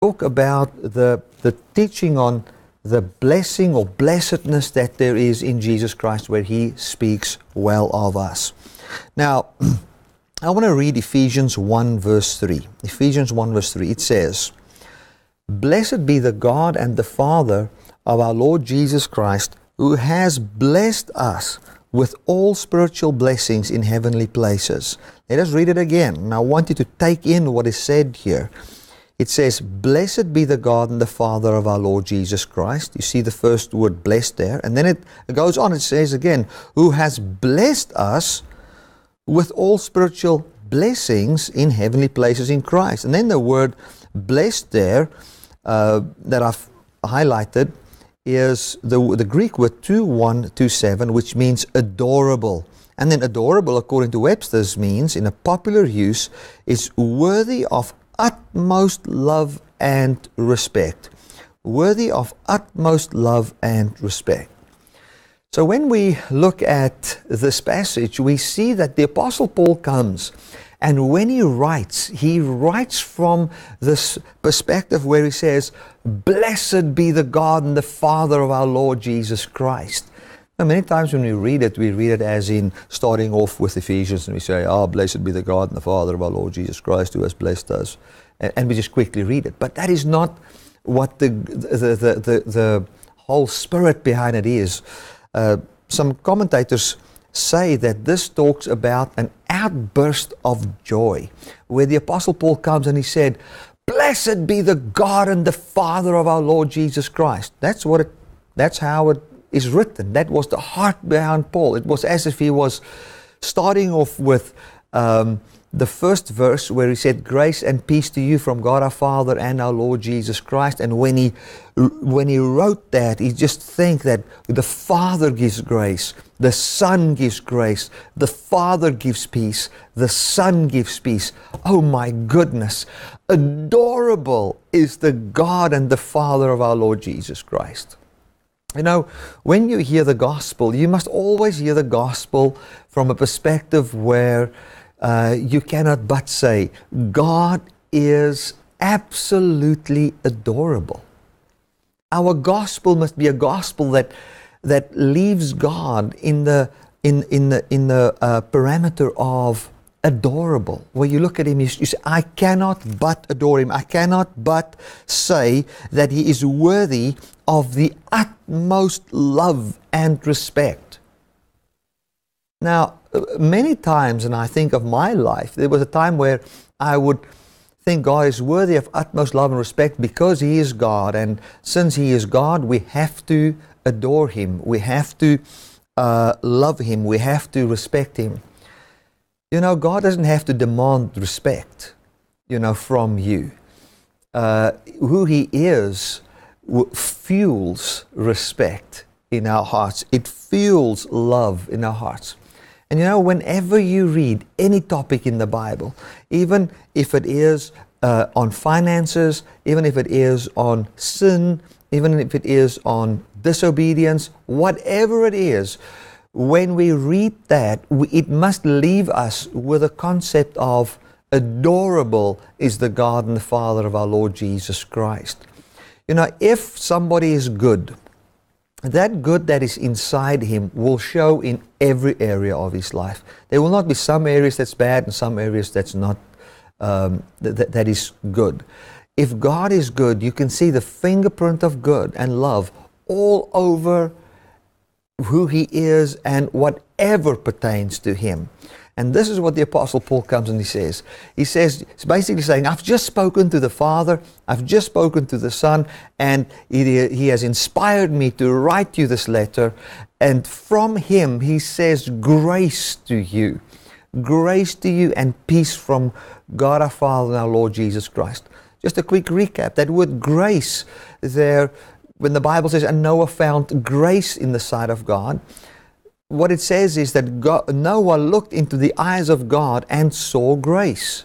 talk about the, the teaching on the blessing or blessedness that there is in Jesus Christ where he speaks well of us. Now, I want to read Ephesians 1 verse 3. Ephesians 1 verse 3. It says, Blessed be the God and the Father of our Lord Jesus Christ, who has blessed us with all spiritual blessings in heavenly places. Let us read it again. And I want you to take in what is said here. It says, Blessed be the God and the Father of our Lord Jesus Christ. You see the first word blessed there. And then it goes on, it says again, who has blessed us with all spiritual blessings in heavenly places in Christ. And then the word blessed there uh, that I've highlighted is the, the Greek word 2127, which means adorable. And then adorable, according to Webster's, means in a popular use, is worthy of utmost love and respect. Worthy of utmost love and respect. So when we look at this passage, we see that the Apostle Paul comes and when he writes, he writes from this perspective where he says, Blessed be the God and the Father of our Lord Jesus Christ. Many times when we read it, we read it as in starting off with Ephesians and we say, Ah, oh, blessed be the God and the Father of our Lord Jesus Christ who has blessed us. And, and we just quickly read it. But that is not what the, the, the, the, the whole spirit behind it is. Uh, some commentators say that this talks about an outburst of joy, where the Apostle Paul comes and he said, Blessed be the God and the Father of our Lord Jesus Christ. That's what it, that's how it is written. That was the heart behind Paul. It was as if he was starting off with um, the first verse where he said, Grace and peace to you from God our Father and our Lord Jesus Christ. And when he, when he wrote that, he just think that the Father gives grace, the Son gives grace, the Father gives peace, the Son gives peace. Oh my goodness. Adorable is the God and the Father of our Lord Jesus Christ. You know, when you hear the gospel, you must always hear the gospel from a perspective where uh, you cannot but say, God is absolutely adorable. Our gospel must be a gospel that, that leaves God in the, in, in the, in the uh, parameter of adorable. Where you look at him, you, you say, I cannot but adore him. I cannot but say that he is worthy of the utmost love and respect. Now, many times, and I think of my life, there was a time where I would think God is worthy of utmost love and respect because He is God. And since He is God, we have to adore Him. We have to uh, love Him. We have to respect Him. You know, God doesn't have to demand respect, you know, from you. Uh, who He is fuels respect in our hearts. It fuels love in our hearts. And you know, whenever you read any topic in the Bible, even if it is uh, on finances, even if it is on sin, even if it is on disobedience, whatever it is, when we read that, we, it must leave us with a concept of adorable is the God and the Father of our Lord Jesus Christ. You know, if somebody is good, that good that is inside him will show in every area of his life. There will not be some areas that's bad and some areas that's not, um, that, that is good. If God is good, you can see the fingerprint of good and love all over who he is and whatever pertains to him. And this is what the Apostle Paul comes and he says. He says, he's basically saying, I've just spoken to the Father, I've just spoken to the Son, and he, he has inspired me to write you this letter. And from him, he says, Grace to you. Grace to you and peace from God our Father and our Lord Jesus Christ. Just a quick recap that word grace there, when the Bible says, And Noah found grace in the sight of God what it says is that God, Noah looked into the eyes of God and saw grace.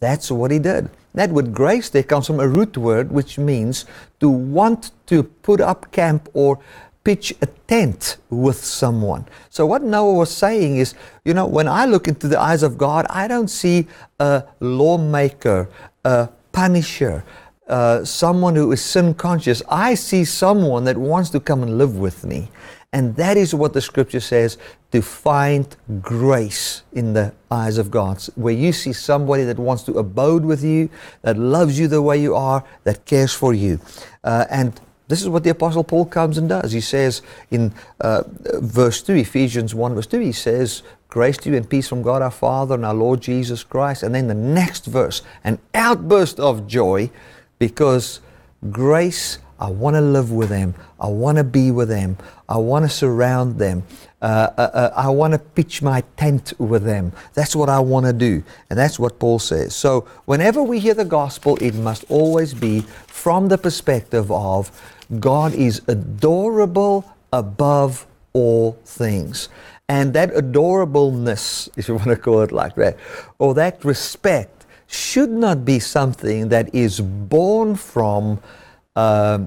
That's what he did. That word grace there comes from a root word which means to want to put up camp or pitch a tent with someone. So what Noah was saying is, you know, when I look into the eyes of God, I don't see a lawmaker, a punisher, uh, someone who is sin conscious. I see someone that wants to come and live with me. And that is what the scripture says to find grace in the eyes of God. Where you see somebody that wants to abode with you, that loves you the way you are, that cares for you. Uh, and this is what the Apostle Paul comes and does. He says in uh, verse 2, Ephesians 1, verse 2, he says, Grace to you and peace from God our Father and our Lord Jesus Christ. And then the next verse, an outburst of joy because grace I want to live with them. I want to be with them. I want to surround them. Uh, uh, uh, I want to pitch my tent with them. That's what I want to do. And that's what Paul says. So, whenever we hear the gospel, it must always be from the perspective of God is adorable above all things. And that adorableness, if you want to call it like that, or that respect, should not be something that is born from uh,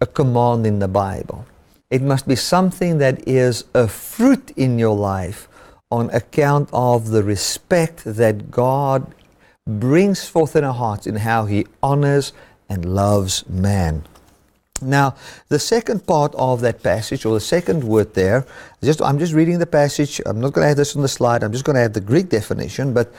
a command in the Bible. It must be something that is a fruit in your life on account of the respect that God brings forth in our hearts in how He honors and loves man. Now, the second part of that passage, or the second word there, just I'm just reading the passage. I'm not going to have this on the slide. I'm just going to have the Greek definition, but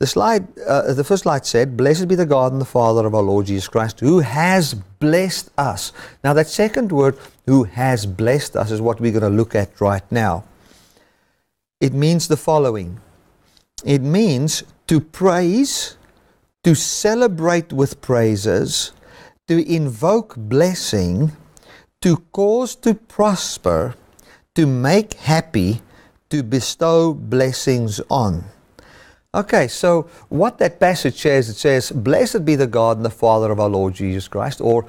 the slide, uh, the first slide said, Blessed be the God and the Father of our Lord Jesus Christ, who has blessed us. Now, that second word, who has blessed us, is what we're going to look at right now. It means the following it means to praise, to celebrate with praises, to invoke blessing, to cause to prosper, to make happy, to bestow blessings on. Okay, so what that passage says, it says, Blessed be the God and the Father of our Lord Jesus Christ, or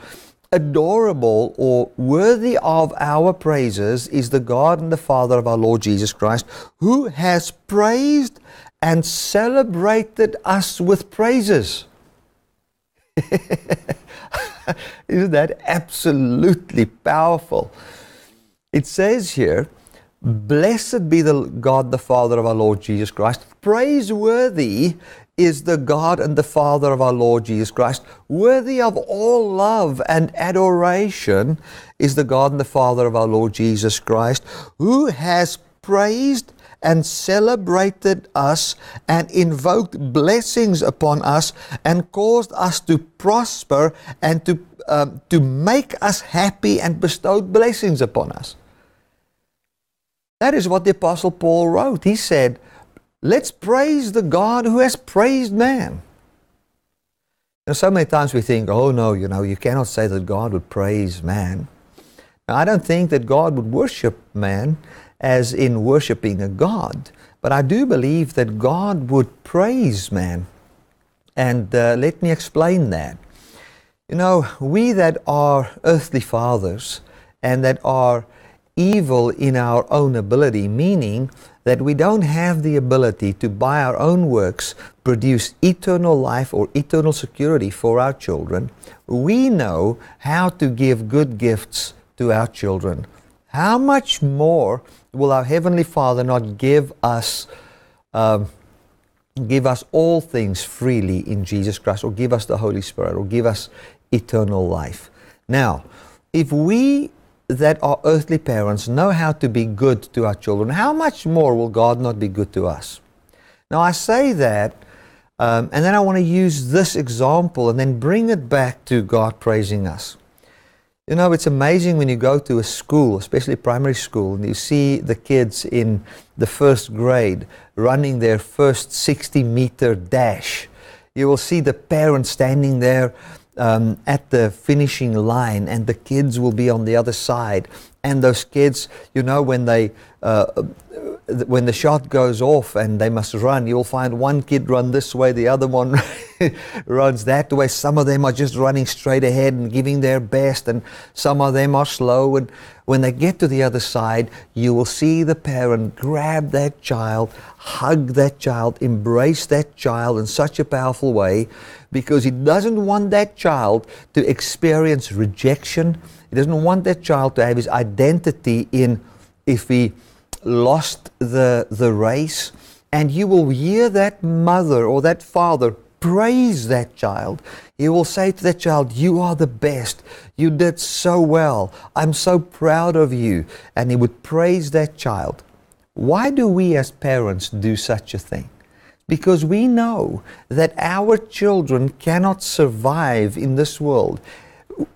adorable or worthy of our praises is the God and the Father of our Lord Jesus Christ, who has praised and celebrated us with praises. Isn't that absolutely powerful? It says here, Blessed be the God, the Father of our Lord Jesus Christ. Praiseworthy is the God and the Father of our Lord Jesus Christ. Worthy of all love and adoration is the God and the Father of our Lord Jesus Christ, who has praised and celebrated us and invoked blessings upon us and caused us to prosper and to, um, to make us happy and bestowed blessings upon us. That is what the Apostle Paul wrote. He said, Let's praise the God who has praised man. Now, so many times we think, oh no, you know, you cannot say that God would praise man. Now, I don't think that God would worship man as in worshiping a God, but I do believe that God would praise man. And uh, let me explain that. You know, we that are earthly fathers and that are evil in our own ability, meaning that we don't have the ability to, by our own works, produce eternal life or eternal security for our children, we know how to give good gifts to our children. How much more will our Heavenly Father not give us? Um, give us all things freely in Jesus Christ, or give us the Holy Spirit, or give us eternal life. Now, if we that our earthly parents know how to be good to our children, how much more will God not be good to us? Now, I say that, um, and then I want to use this example and then bring it back to God praising us. You know, it's amazing when you go to a school, especially primary school, and you see the kids in the first grade running their first 60 meter dash. You will see the parents standing there um, at the finishing line, and the kids will be on the other side. And those kids, you know, when they uh, when the shot goes off and they must run, you'll find one kid run this way, the other one runs that way. Some of them are just running straight ahead and giving their best, and some of them are slow. And when they get to the other side, you will see the parent grab that child, hug that child, embrace that child in such a powerful way because he doesn't want that child to experience rejection. He doesn't want that child to have his identity in if he lost the, the race. And you will hear that mother or that father praise that child. He will say to that child, You are the best. You did so well. I'm so proud of you. And he would praise that child. Why do we as parents do such a thing? Because we know that our children cannot survive in this world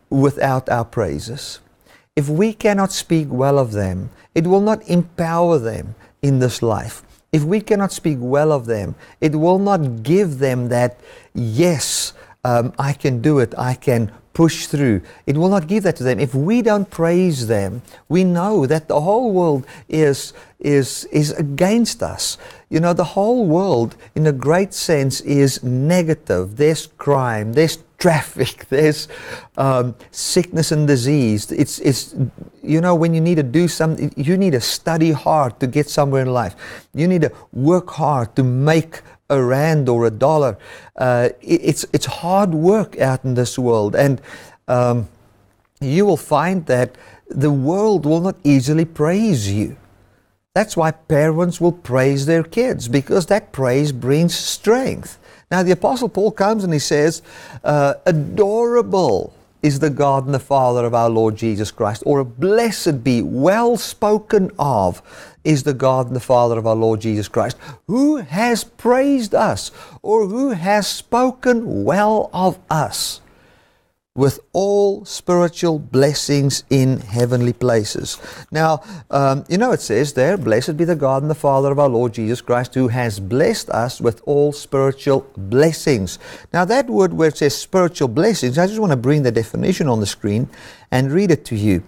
without our praises. If we cannot speak well of them, it will not empower them in this life. If we cannot speak well of them, it will not give them that, yes, um, I can do it, I can push through. It will not give that to them. If we don't praise them, we know that the whole world is, is, is against us. You know, the whole world, in a great sense, is negative. There's crime, there's traffic, there's um, sickness and disease. It's, it's, you know, when you need to do something, you need to study hard to get somewhere in life. You need to work hard to make a rand or a dollar. Uh, it's, it's hard work out in this world. And um, you will find that the world will not easily praise you. That's why parents will praise their kids because that praise brings strength. Now, the Apostle Paul comes and he says, uh, Adorable is the God and the Father of our Lord Jesus Christ, or blessed be, well spoken of is the God and the Father of our Lord Jesus Christ, who has praised us, or who has spoken well of us with all spiritual blessings in heavenly places. Now, um, you know, it says there, Blessed be the God and the Father of our Lord Jesus Christ, who has blessed us with all spiritual blessings. Now, that word where it says spiritual blessings, I just want to bring the definition on the screen and read it to you.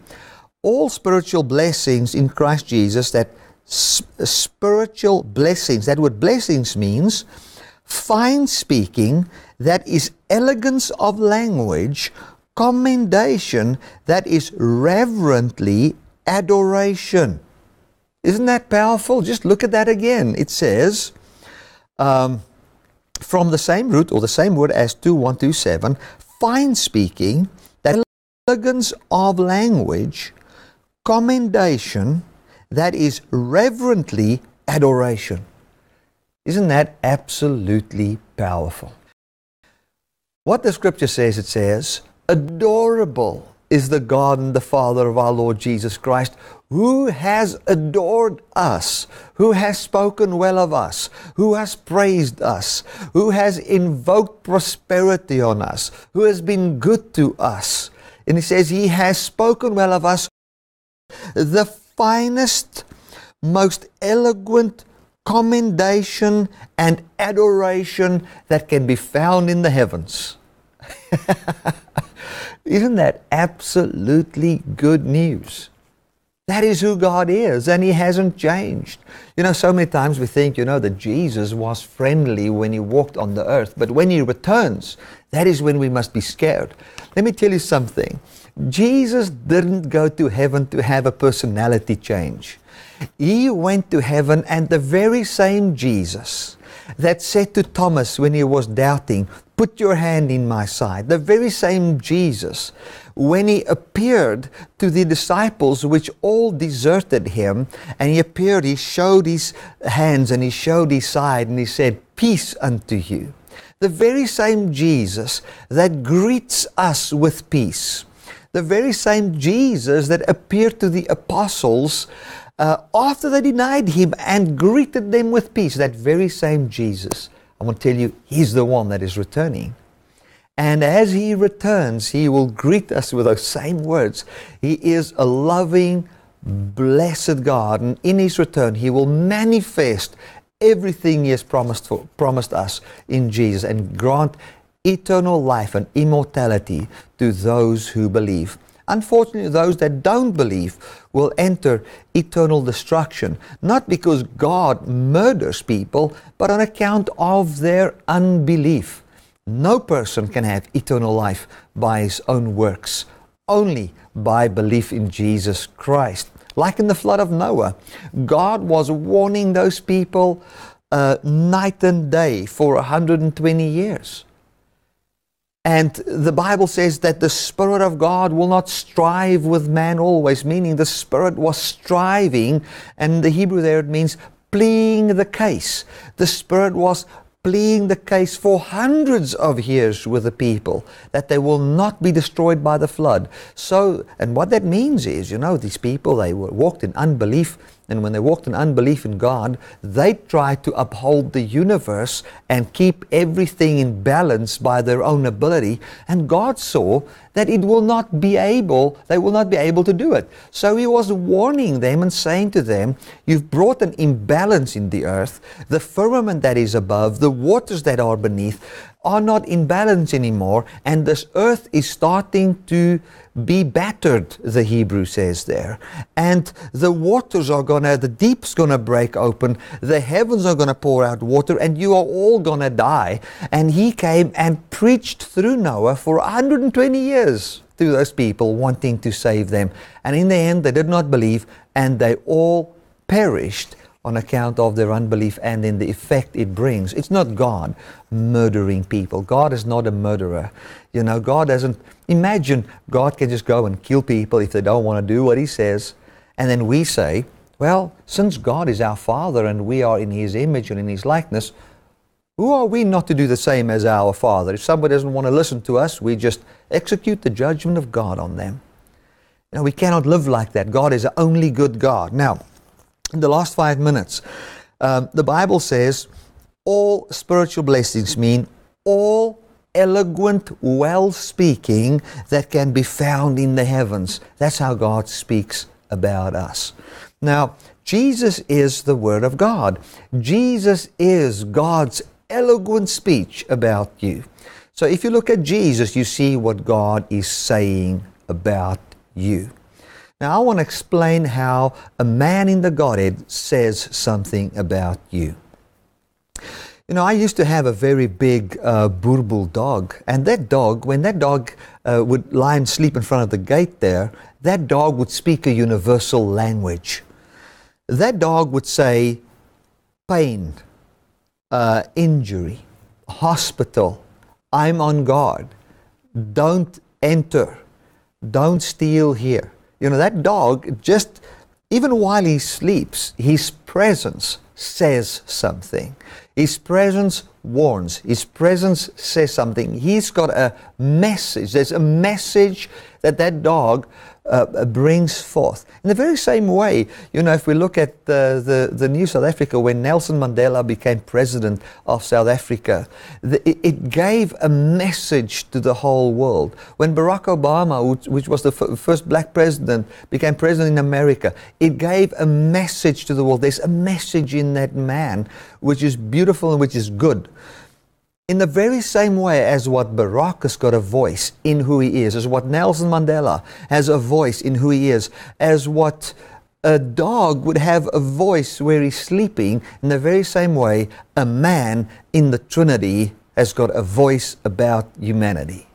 All spiritual blessings in Christ Jesus, that spiritual blessings, that word blessings means fine speaking that is elegance of language, commendation that is reverently adoration. Isn't that powerful? Just look at that again. It says, um, from the same root or the same word as 2127, fine speaking, that elegance of language, commendation that is reverently adoration. Isn't that absolutely powerful? What the scripture says, it says, adorable is the God and the Father of our Lord Jesus Christ, who has adored us, who has spoken well of us, who has praised us, who has invoked prosperity on us, who has been good to us. And he says, He has spoken well of us, the finest, most eloquent commendation and adoration that can be found in the heavens. Isn't that absolutely good news? That is who God is, and He hasn't changed. You know, so many times we think, you know, that Jesus was friendly when He walked on the earth, but when He returns, that is when we must be scared. Let me tell you something. Jesus didn't go to heaven to have a personality change. He went to heaven, and the very same Jesus that said to Thomas when he was doubting, Put your hand in my side, the very same Jesus, when he appeared to the disciples, which all deserted him, and he appeared, he showed his hands and he showed his side, and he said, Peace unto you. The very same Jesus that greets us with peace, the very same Jesus that appeared to the apostles uh, after they denied him and greeted them with peace, that very same Jesus, I want to tell you, he's the one that is returning. And as he returns, he will greet us with those same words. He is a loving, blessed God. And in his return, he will manifest everything he has promised, for, promised us in Jesus and grant eternal life and immortality to those who believe. Unfortunately, those that don't believe will enter eternal destruction, not because God murders people, but on account of their unbelief. No person can have eternal life by his own works, only by belief in Jesus Christ. Like in the flood of Noah, God was warning those people uh, night and day for 120 years. And the Bible says that the Spirit of God will not strive with man always, meaning the Spirit was striving, and the Hebrew there it means pleading the case. The Spirit was pleading the case for hundreds of years with the people that they will not be destroyed by the flood. So, and what that means is, you know, these people, they walked in unbelief and when they walked in unbelief in God, they tried to uphold the universe and keep everything in balance by their own ability. And God saw that it will not be able, they will not be able to do it. So He was warning them and saying to them, You've brought an imbalance in the earth. The firmament that is above, the waters that are beneath, are not in balance anymore, and this earth is starting to be battered, the Hebrew says there. And the waters are gonna, the deep's gonna break open, the heavens are gonna pour out water, and you are all gonna die. And he came and preached through Noah for 120 years to those people wanting to save them. And in the end, they did not believe, and they all perished on account of their unbelief and in the effect it brings. It's not God murdering people. God is not a murderer. You know, God doesn't imagine God can just go and kill people if they don't want to do what He says. And then we say, well, since God is our Father and we are in His image and in His likeness, who are we not to do the same as our Father? If somebody doesn't want to listen to us, we just execute the judgment of God on them. You know, we cannot live like that. God is the only good God. Now, in the last five minutes, um, the Bible says all spiritual blessings mean all eloquent, well speaking that can be found in the heavens. That's how God speaks about us. Now, Jesus is the Word of God. Jesus is God's eloquent speech about you. So if you look at Jesus, you see what God is saying about you. Now, I want to explain how a man in the Godhead says something about you. You know, I used to have a very big uh, dog, and that dog, when that dog uh, would lie and sleep in front of the gate there, that dog would speak a universal language. That dog would say, pain, uh, injury, hospital, I'm on guard, don't enter, don't steal here. You know, that dog just, even while he sleeps, his presence says something. His presence warns. His presence says something. He's got a message. There's a message that that dog uh, brings forth. In the very same way, you know, if we look at the, the, new South Africa, when Nelson Mandela became president of South Africa, the, it, gave a message to the whole world. When Barack Obama, which, which was the first black president, became president in America, it gave a message to the world. There's a message in that man which is beautiful and which is good. In the very same way as what Barack has got a voice in who he is, as what Nelson Mandela has a voice in who he is, as what a dog would have a voice where he's sleeping, in the very same way, a man in the Trinity has got a voice about humanity.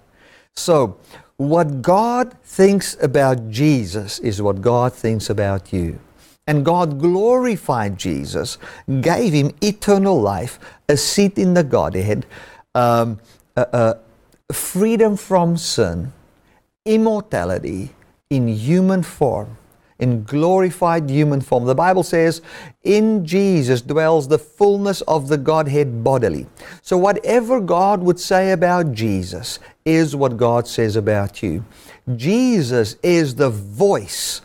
So, what God thinks about Jesus is what God thinks about you. And God glorified Jesus, gave him eternal life, a seat in the Godhead, um, freedom from sin, immortality in human form, in glorified human form. The Bible says, in Jesus dwells the fullness of the Godhead bodily. So, whatever God would say about Jesus is what God says about you. Jesus is the voice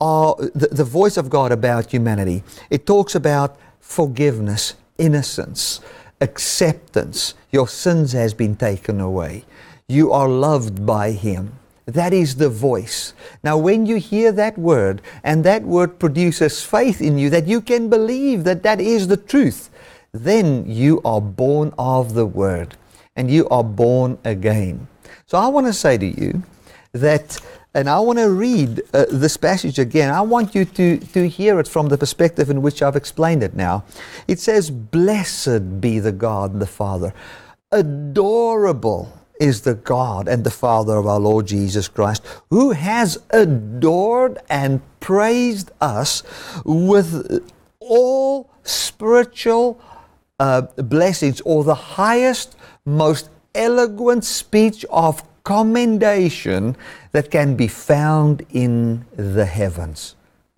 are the, the voice of God about humanity. It talks about forgiveness, innocence, acceptance. Your sins has been taken away. You are loved by Him. That is the voice. Now, when you hear that word and that word produces faith in you that you can believe that that is the truth, then you are born of the word and you are born again. So, I want to say to you that and I want to read uh, this passage again. I want you to, to hear it from the perspective in which I've explained it now. It says, Blessed be the God and the Father. Adorable is the God and the Father of our Lord Jesus Christ, who has adored and praised us with all spiritual uh, blessings, or the highest, most eloquent speech of commendation that can be found in the heavens.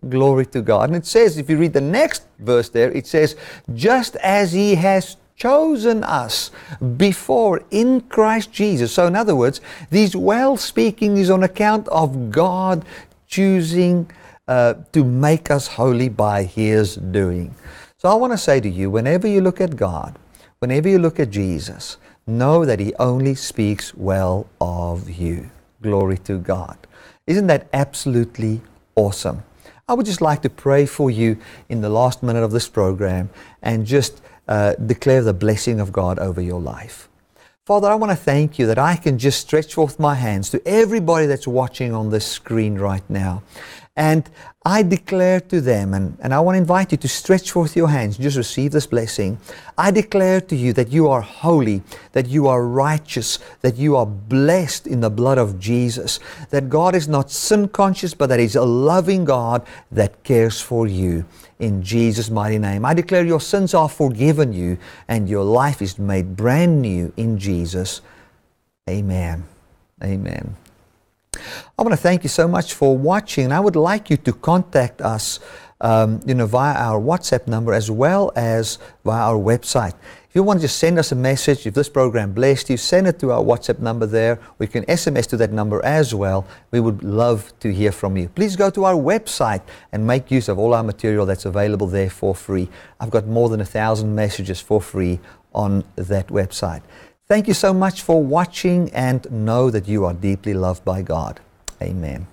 Glory to God. And it says, if you read the next verse there, it says, just as He has chosen us before in Christ Jesus. So, in other words, these well speaking is on account of God choosing uh, to make us holy by His doing. So, I want to say to you whenever you look at God, whenever you look at Jesus, know that He only speaks well of you. Glory to God. Isn't that absolutely awesome? I would just like to pray for you in the last minute of this program and just uh, declare the blessing of God over your life. Father, I want to thank you that I can just stretch forth my hands to everybody that's watching on this screen right now. And I declare to them, and, and I want to invite you to stretch forth your hands, just receive this blessing. I declare to you that you are holy, that you are righteous, that you are blessed in the blood of Jesus, that God is not sin conscious, but that He's a loving God that cares for you. In Jesus' mighty name, I declare your sins are forgiven you and your life is made brand new in Jesus. Amen. Amen. I want to thank you so much for watching. And I would like you to contact us um, you know, via our WhatsApp number as well as via our website. If you want to just send us a message, if this program blessed you, send it to our WhatsApp number there. We can SMS to that number as well. We would love to hear from you. Please go to our website and make use of all our material that's available there for free. I've got more than a thousand messages for free on that website. Thank you so much for watching and know that you are deeply loved by God. Amen.